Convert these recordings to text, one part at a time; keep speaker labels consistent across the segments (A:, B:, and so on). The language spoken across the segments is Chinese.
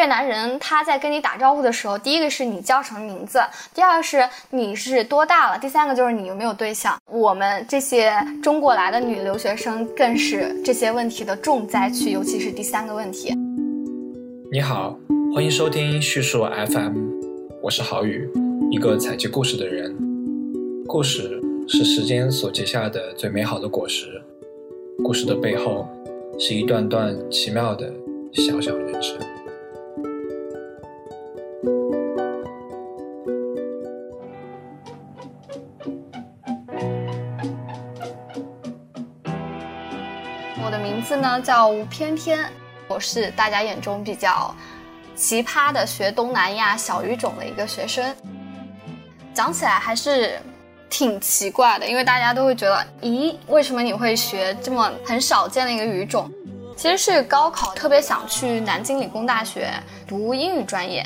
A: 越南人他在跟你打招呼的时候，第一个是你叫什么名字，第二个是你是多大了，第三个就是你有没有对象。我们这些中国来的女留学生更是这些问题的重灾区，尤其是第三个问题。
B: 你好，欢迎收听叙述 FM，我是郝宇，一个采集故事的人。故事是时间所结下的最美好的果实，故事的背后是一段段奇妙的小小人生。
A: 名字呢叫吴翩翩，我是大家眼中比较奇葩的学东南亚小语种的一个学生。讲起来还是挺奇怪的，因为大家都会觉得，咦，为什么你会学这么很少见的一个语种？其实是高考特别想去南京理工大学读英语专业。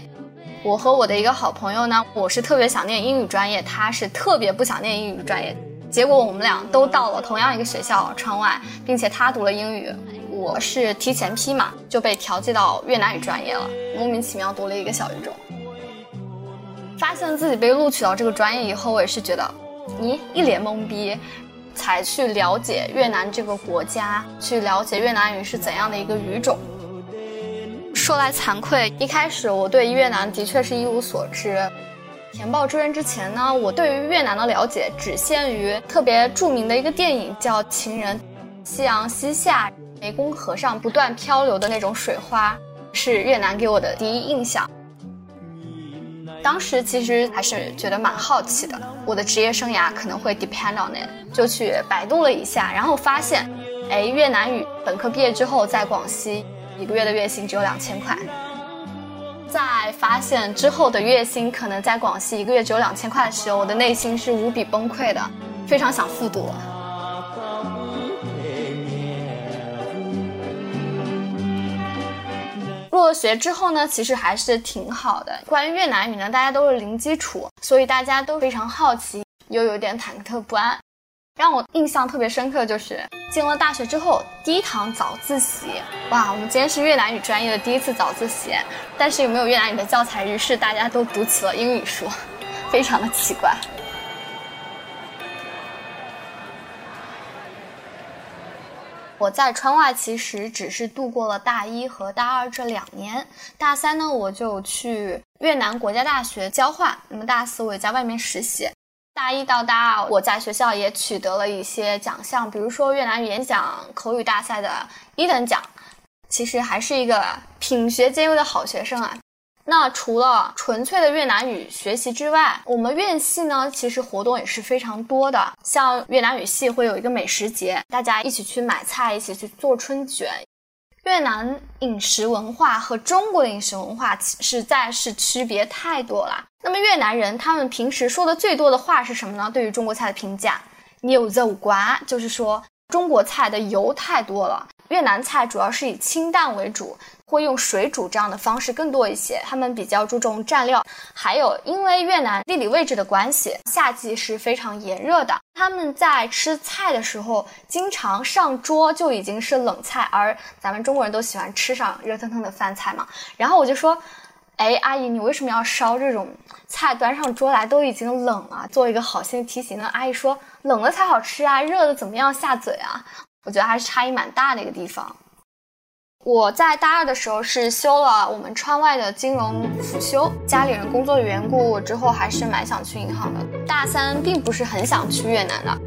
A: 我和我的一个好朋友呢，我是特别想念英语专业，他是特别不想念英语专业。结果我们俩都到了同样一个学校川外，并且他读了英语，我是提前批嘛，就被调剂到越南语专业了。莫名其妙读了一个小语种，发现自己被录取到这个专业以后，我也是觉得，咦，一脸懵逼，才去了解越南这个国家，去了解越南语是怎样的一个语种。说来惭愧，一开始我对越南的确是一无所知。填报志愿之前呢，我对于越南的了解只限于特别著名的一个电影叫《情人》，夕阳西下，湄公河上不断漂流的那种水花，是越南给我的第一印象。当时其实还是觉得蛮好奇的，我的职业生涯可能会 depend on it，就去百度了一下，然后发现，哎，越南语本科毕业之后在广西，一个月的月薪只有两千块。在发现之后的月薪可能在广西一个月只有两千块的时候，我的内心是无比崩溃的，非常想复读。入了学之后呢，其实还是挺好的。关于越南语呢，大家都是零基础，所以大家都非常好奇，又有点忐忑不安。让我印象特别深刻就是进了大学之后第一堂早自习，哇，我们今天是越南语专业的第一次早自习，但是又没有越南语的教材？于是大家都读起了英语书，非常的奇怪。我在川外其实只是度过了大一和大二这两年，大三呢我就去越南国家大学交换，那么大四我也在外面实习。大一到大二，我在学校也取得了一些奖项，比如说越南语演讲口语大赛的一等奖。其实还是一个品学兼优的好学生啊。那除了纯粹的越南语学习之外，我们院系呢，其实活动也是非常多的。像越南语系会有一个美食节，大家一起去买菜，一起去做春卷。越南饮食文化和中国的饮食文化实在是区别太多了。那么越南人他们平时说的最多的话是什么呢？对于中国菜的评价，牛肉瓜，就是说中国菜的油太多了。越南菜主要是以清淡为主，会用水煮这样的方式更多一些。他们比较注重蘸料，还有因为越南地理位置的关系，夏季是非常炎热的。他们在吃菜的时候，经常上桌就已经是冷菜，而咱们中国人都喜欢吃上热腾腾的饭菜嘛。然后我就说，哎，阿姨，你为什么要烧这种菜端上桌来？都已经冷了，做一个好心提醒呢。阿姨说，冷的才好吃啊，热的怎么样下嘴啊？我觉得还是差异蛮大的一个地方。我在大二的时候是修了我们川外的金融辅修，家里人工作的缘故，之后还是蛮想去银行的。大三并不是很想去越南的，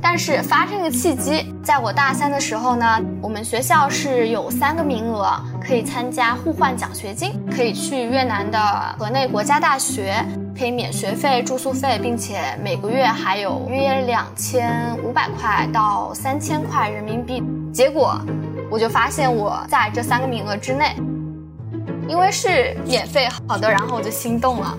A: 但是发生一个契机，在我大三的时候呢，我们学校是有三个名额可以参加互换奖学金，可以去越南的河内国家大学。可以免学费、住宿费，并且每个月还有约两千五百块到三千块人民币。结果我就发现我在这三个名额之内，因为是免费，好的，然后我就心动了。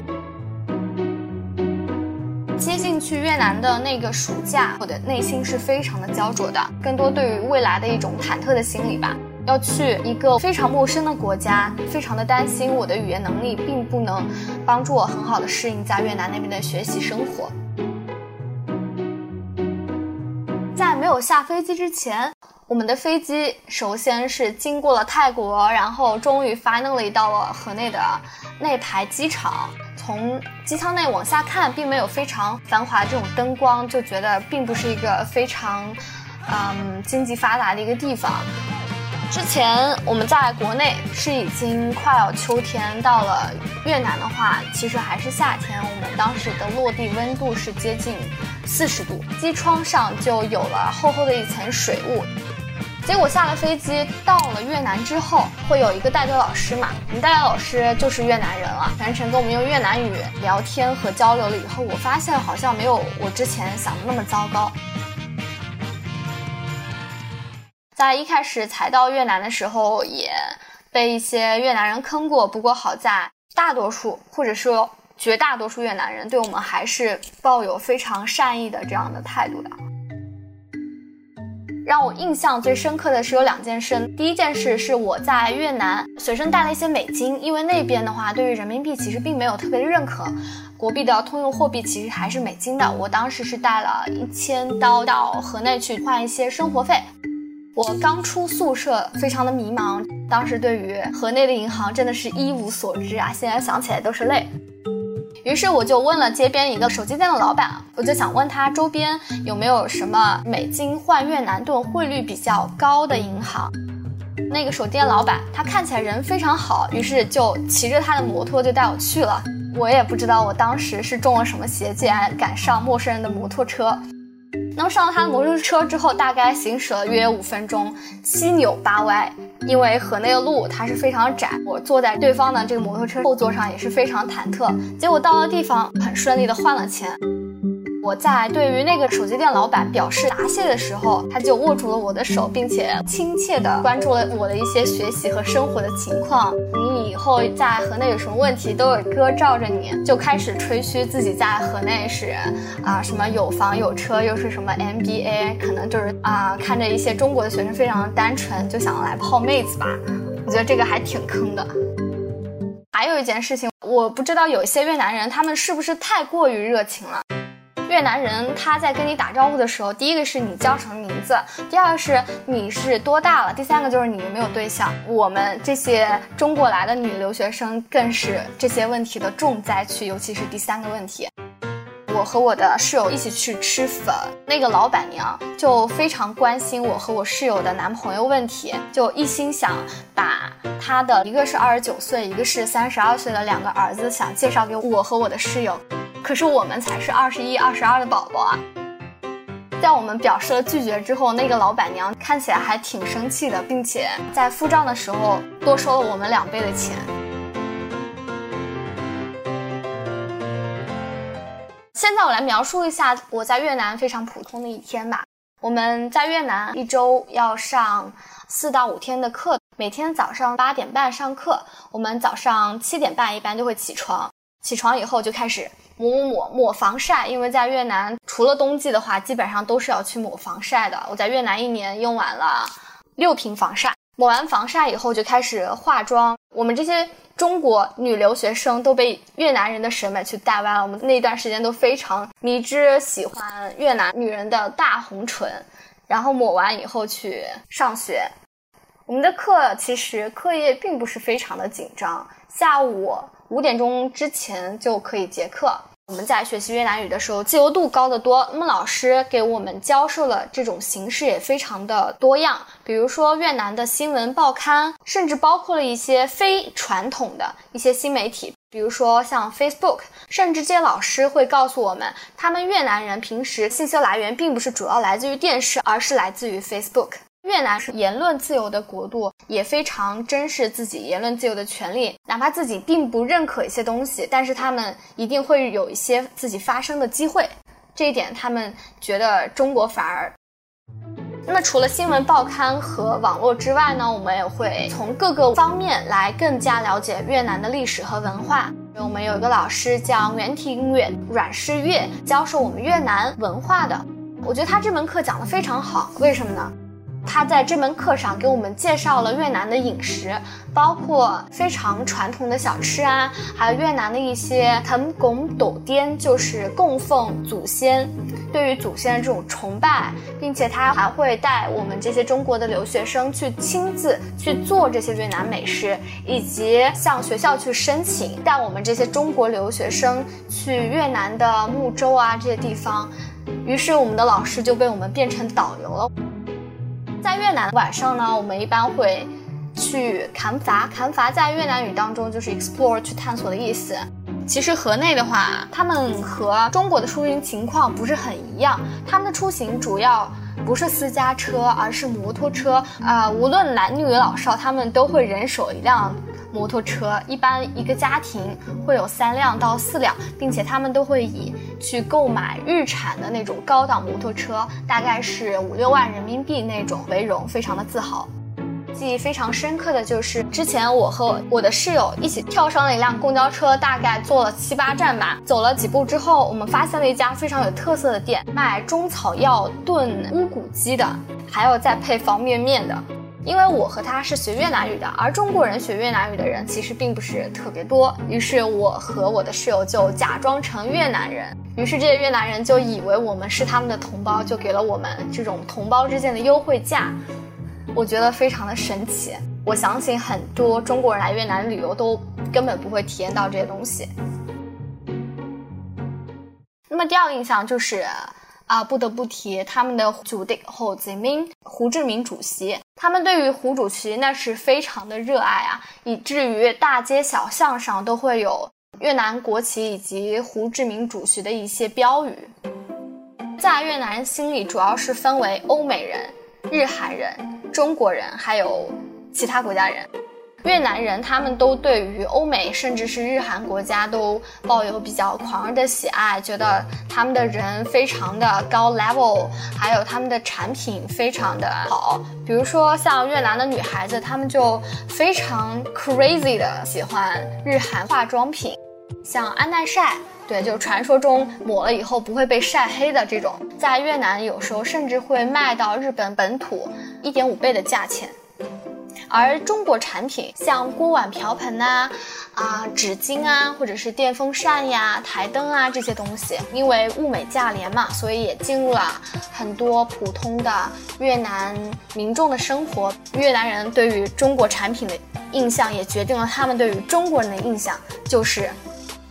A: 接近去越南的那个暑假，我的内心是非常的焦灼的，更多对于未来的一种忐忑的心理吧。要去一个非常陌生的国家，非常的担心我的语言能力并不能帮助我很好的适应在越南那边的学习生活。在没有下飞机之前，我们的飞机首先是经过了泰国，然后终于 finally 到了河内的内排机场。从机舱内往下看，并没有非常繁华这种灯光，就觉得并不是一个非常，嗯，经济发达的一个地方。之前我们在国内是已经快要秋天，到了越南的话，其实还是夏天。我们当时的落地温度是接近四十度，机窗上就有了厚厚的一层水雾。结果下了飞机，到了越南之后，会有一个带队老师嘛？我们带队老师就是越南人了，全程跟我们用越南语聊天和交流了以后，我发现好像没有我之前想的那么糟糕。在一开始才到越南的时候，也被一些越南人坑过，不过好在大多数或者说绝大多数越南人对我们还是抱有非常善意的这样的态度的。让我印象最深刻的是有两件事。第一件事是我在越南随身带了一些美金，因为那边的话对于人民币其实并没有特别的认可，国币的通用货币其实还是美金的。我当时是带了一千刀到河内去换一些生活费。我刚出宿舍，非常的迷茫，当时对于河内的银行真的是一无所知啊，现在想起来都是泪。于是我就问了街边一个手机店的老板，我就想问他周边有没有什么美金换越南盾汇率比较高的银行。那个手机店老板他看起来人非常好，于是就骑着他的摩托就带我去了。我也不知道我当时是中了什么邪，竟然敢上陌生人的摩托车。那么上了他的摩托车之后，大概行驶了约五分钟，七扭八歪。因为河内的路它是非常窄，我坐在对方的这个摩托车后座上也是非常忐忑。结果到了地方，很顺利的换了钱。我在对于那个手机店老板表示答谢的时候，他就握住了我的手，并且亲切的关注了我的一些学习和生活的情况。以后在河内有什么问题，都有哥罩着你。就开始吹嘘自己在河内是啊什么有房有车，又是什么 MBA，可能就是啊看着一些中国的学生非常的单纯，就想来泡妹子吧。我觉得这个还挺坑的。还有一件事情，我不知道有些越南人他们是不是太过于热情了。越南人他在跟你打招呼的时候，第一个是你叫什么名字，第二个是你是多大了，第三个就是你有没有对象。我们这些中国来的女留学生更是这些问题的重灾区，尤其是第三个问题。我和我的室友一起去吃粉，那个老板娘就非常关心我和我室友的男朋友问题，就一心想把她的一个是二十九岁，一个是三十二岁的两个儿子想介绍给我和我的室友。可是我们才是二十一、二十二的宝宝啊！在我们表示了拒绝之后，那个老板娘看起来还挺生气的，并且在付账的时候多收了我们两倍的钱。现在我来描述一下我在越南非常普通的一天吧。我们在越南一周要上四到五天的课，每天早上八点半上课，我们早上七点半一般就会起床，起床以后就开始。抹抹抹抹防晒，因为在越南除了冬季的话，基本上都是要去抹防晒的。我在越南一年用完了六瓶防晒，抹完防晒以后就开始化妆。我们这些中国女留学生都被越南人的审美去带歪了，我们那段时间都非常迷之喜欢越南女人的大红唇，然后抹完以后去上学。我们的课其实课业并不是非常的紧张，下午五点钟之前就可以结课。我们在学习越南语的时候，自由度高得多。那么老师给我们教授的这种形式也非常的多样，比如说越南的新闻报刊，甚至包括了一些非传统的一些新媒体，比如说像 Facebook。甚至这些老师会告诉我们，他们越南人平时信息来源并不是主要来自于电视，而是来自于 Facebook。越南是言论自由的国度，也非常珍视自己言论自由的权利。哪怕自己并不认可一些东西，但是他们一定会有一些自己发声的机会。这一点，他们觉得中国反而……那，除了新闻报刊和网络之外呢？我们也会从各个方面来更加了解越南的历史和文化。我们有一个老师叫袁庭远阮世月，教授我们越南文化的。我觉得他这门课讲的非常好。为什么呢？他在这门课上给我们介绍了越南的饮食，包括非常传统的小吃啊，还有越南的一些腾拱斗颠，就是供奉祖先，对于祖先的这种崇拜，并且他还会带我们这些中国的留学生去亲自去做这些越南美食，以及向学校去申请，带我们这些中国留学生去越南的木州啊这些地方。于是我们的老师就被我们变成导游了。在越南晚上呢，我们一般会去砍伐。砍伐在越南语当中就是 explore 去探索的意思。其实河内的话，他们和中国的出行情况不是很一样。他们的出行主要不是私家车，而是摩托车。啊，无论男女老少，他们都会人手一辆摩托车。一般一个家庭会有三辆到四辆，并且他们都会以去购买日产的那种高档摩托车，大概是五六万人民币那种为荣，非常的自豪。记忆非常深刻的就是之前我和我的室友一起跳上了一辆公交车，大概坐了七八站吧。走了几步之后，我们发现了一家非常有特色的店，卖中草药炖乌骨鸡的，还有再配方便面的。因为我和他是学越南语的，而中国人学越南语的人其实并不是特别多。于是我和我的室友就假装成越南人，于是这些越南人就以为我们是他们的同胞，就给了我们这种同胞之间的优惠价。我觉得非常的神奇，我相信很多中国人来越南旅游都根本不会体验到这些东西。那么第二个印象就是啊，不得不提他们的主席胡志明，胡志明主席，他们对于胡主席那是非常的热爱啊，以至于大街小巷上都会有越南国旗以及胡志明主席的一些标语。在越南心里，主要是分为欧美人、日韩人。中国人还有其他国家人，越南人他们都对于欧美甚至是日韩国家都抱有比较狂热的喜爱，觉得他们的人非常的高 level，还有他们的产品非常的好。比如说像越南的女孩子，她们就非常 crazy 的喜欢日韩化妆品，像安耐晒。对，就是传说中抹了以后不会被晒黑的这种，在越南有时候甚至会卖到日本本土一点五倍的价钱。而中国产品像锅碗瓢盆呐、啊纸巾啊，或者是电风扇呀、台灯啊这些东西，因为物美价廉嘛，所以也进入了很多普通的越南民众的生活。越南人对于中国产品的印象，也决定了他们对于中国人的印象，就是。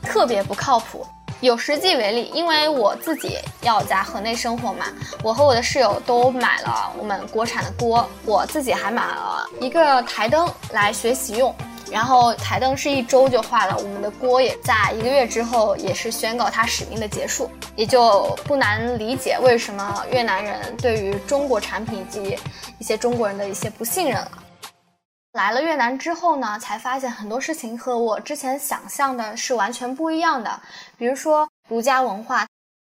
A: 特别不靠谱。有实际为例，因为我自己要在河内生活嘛，我和我的室友都买了我们国产的锅，我自己还买了一个台灯来学习用。然后台灯是一周就坏了，我们的锅也在一个月之后也是宣告它使命的结束，也就不难理解为什么越南人对于中国产品以及一些中国人的一些不信任了。来了越南之后呢，才发现很多事情和我之前想象的是完全不一样的。比如说儒家文化，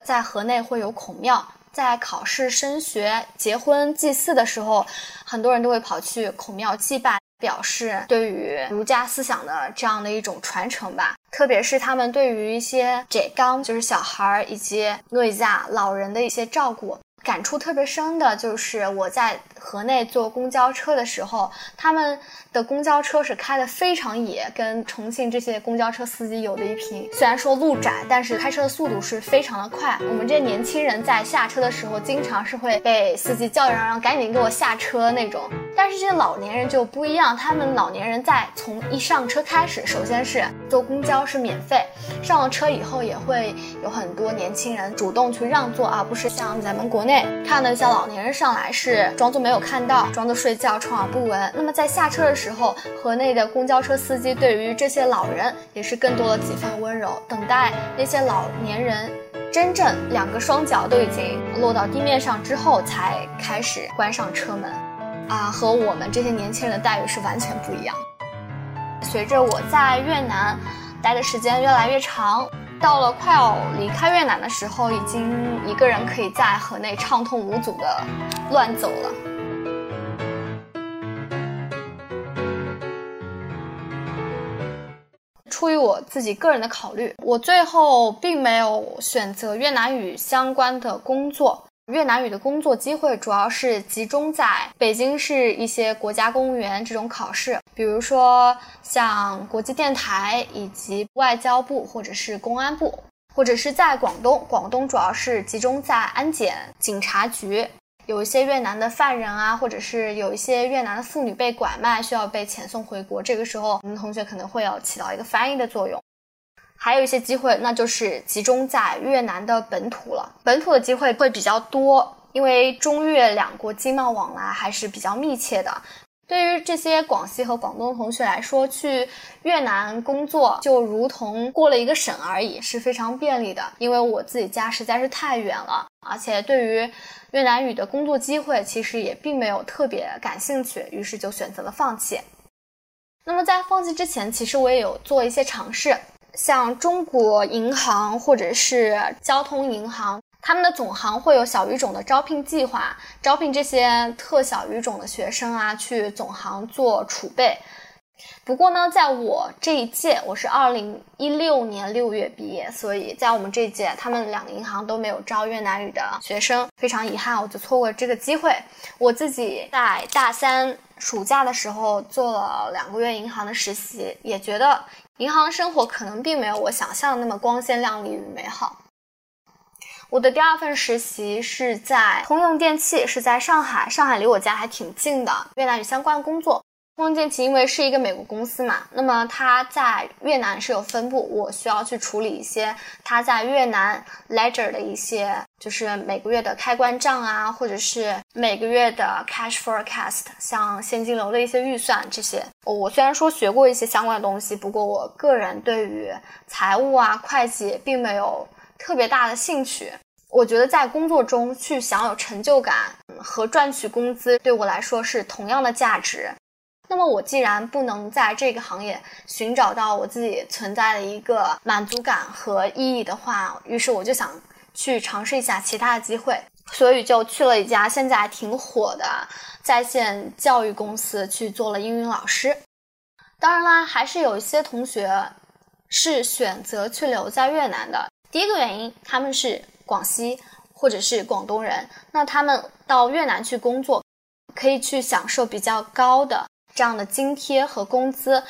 A: 在河内会有孔庙，在考试、升学、结婚、祭祀的时候，很多人都会跑去孔庙祭拜，表示对于儒家思想的这样的一种传承吧。特别是他们对于一些这刚就是小孩儿以及诺伊亚老人的一些照顾。感触特别深的就是我在河内坐公交车的时候，他们的公交车是开的非常野，跟重庆这些公交车司机有的一拼。虽然说路窄，但是开车的速度是非常的快。我们这些年轻人在下车的时候，经常是会被司机叫嚷嚷，赶紧给我下车那种。但是这些老年人就不一样，他们老年人在从一上车开始，首先是坐公交是免费，上了车以后也会有很多年轻人主动去让座，而不是像咱们国内。看到一些老年人上来是装作没有看到，装作睡觉，充耳不闻。那么在下车的时候，河内的公交车司机对于这些老人也是更多了几分温柔。等待那些老年人真正两个双脚都已经落到地面上之后，才开始关上车门。啊，和我们这些年轻人的待遇是完全不一样。随着我在越南待的时间越来越长。到了快要离开越南的时候，已经一个人可以在河内畅通无阻的乱走了。出于我自己个人的考虑，我最后并没有选择越南语相关的工作。越南语的工作机会主要是集中在北京市一些国家公务员这种考试，比如说像国际电台以及外交部或者是公安部，或者是在广东，广东主要是集中在安检、警察局，有一些越南的犯人啊，或者是有一些越南的妇女被拐卖需要被遣送回国，这个时候我们同学可能会有起到一个翻译的作用。还有一些机会，那就是集中在越南的本土了。本土的机会会比较多，因为中越两国经贸往来还是比较密切的。对于这些广西和广东同学来说，去越南工作就如同过了一个省而已，是非常便利的。因为我自己家实在是太远了，而且对于越南语的工作机会，其实也并没有特别感兴趣，于是就选择了放弃。那么在放弃之前，其实我也有做一些尝试。像中国银行或者是交通银行，他们的总行会有小语种的招聘计划，招聘这些特小语种的学生啊，去总行做储备。不过呢，在我这一届，我是二零一六年六月毕业，所以在我们这一届，他们两个银行都没有招越南语的学生，非常遗憾，我就错过这个机会。我自己在大三暑假的时候做了两个月银行的实习，也觉得。银行生活可能并没有我想象的那么光鲜亮丽与美好。我的第二份实习是在通用电气，是在上海，上海离我家还挺近的，越南语相关工作。通用电气因为是一个美国公司嘛，那么它在越南是有分部，我需要去处理一些它在越南 ledger 的一些，就是每个月的开关账啊，或者是每个月的 cash forecast，像现金流的一些预算这些。我虽然说学过一些相关的东西，不过我个人对于财务啊、会计并没有特别大的兴趣。我觉得在工作中去享有成就感和赚取工资，对我来说是同样的价值。那么我既然不能在这个行业寻找到我自己存在的一个满足感和意义的话，于是我就想去尝试一下其他的机会，所以就去了一家现在挺火的在线教育公司去做了英语老师。当然啦，还是有一些同学是选择去留在越南的。第一个原因，他们是广西或者是广东人，那他们到越南去工作，可以去享受比较高的。这样的津贴和工资，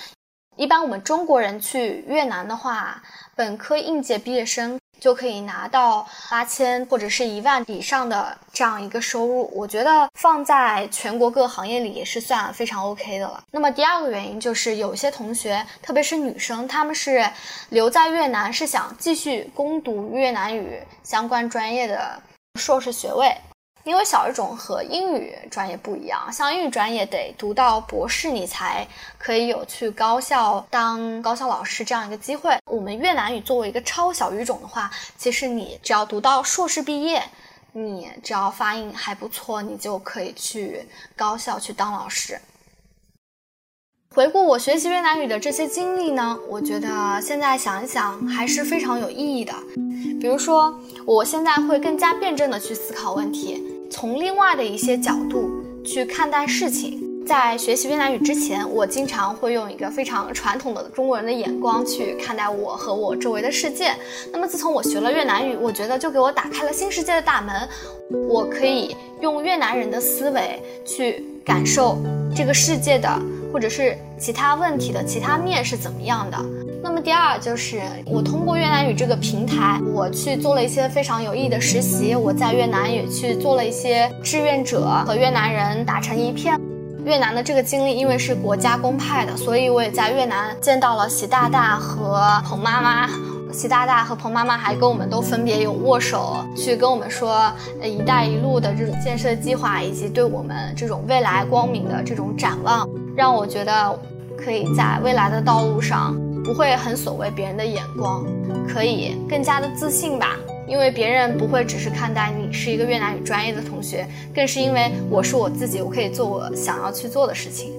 A: 一般我们中国人去越南的话，本科应届毕业生就可以拿到八千或者是一万以上的这样一个收入。我觉得放在全国各行业里也是算非常 OK 的了。那么第二个原因就是有些同学，特别是女生，她们是留在越南，是想继续攻读越南语相关专业的硕士学位。因为小语种和英语专业不一样，像英语专业得读到博士，你才可以有去高校当高校老师这样一个机会。我们越南语作为一个超小语种的话，其实你只要读到硕士毕业，你只要发音还不错，你就可以去高校去当老师。回顾我学习越南语的这些经历呢，我觉得现在想一想还是非常有意义的。比如说，我现在会更加辩证的去思考问题，从另外的一些角度去看待事情。在学习越南语之前，我经常会用一个非常传统的中国人的眼光去看待我和我周围的世界。那么自从我学了越南语，我觉得就给我打开了新世界的大门。我可以用越南人的思维去感受这个世界的。或者是其他问题的其他面是怎么样的？那么第二就是我通过越南语这个平台，我去做了一些非常有意义的实习。我在越南也去做了一些志愿者，和越南人打成一片。越南的这个经历，因为是国家公派的，所以我也在越南见到了习大大和彭妈妈。习大大和彭妈妈还跟我们都分别有握手，去跟我们说“一带一路”的这种建设计划，以及对我们这种未来光明的这种展望。让我觉得，可以在未来的道路上不会很所谓别人的眼光，可以更加的自信吧。因为别人不会只是看待你是一个越南语专业的同学，更是因为我是我自己，我可以做我想要去做的事情。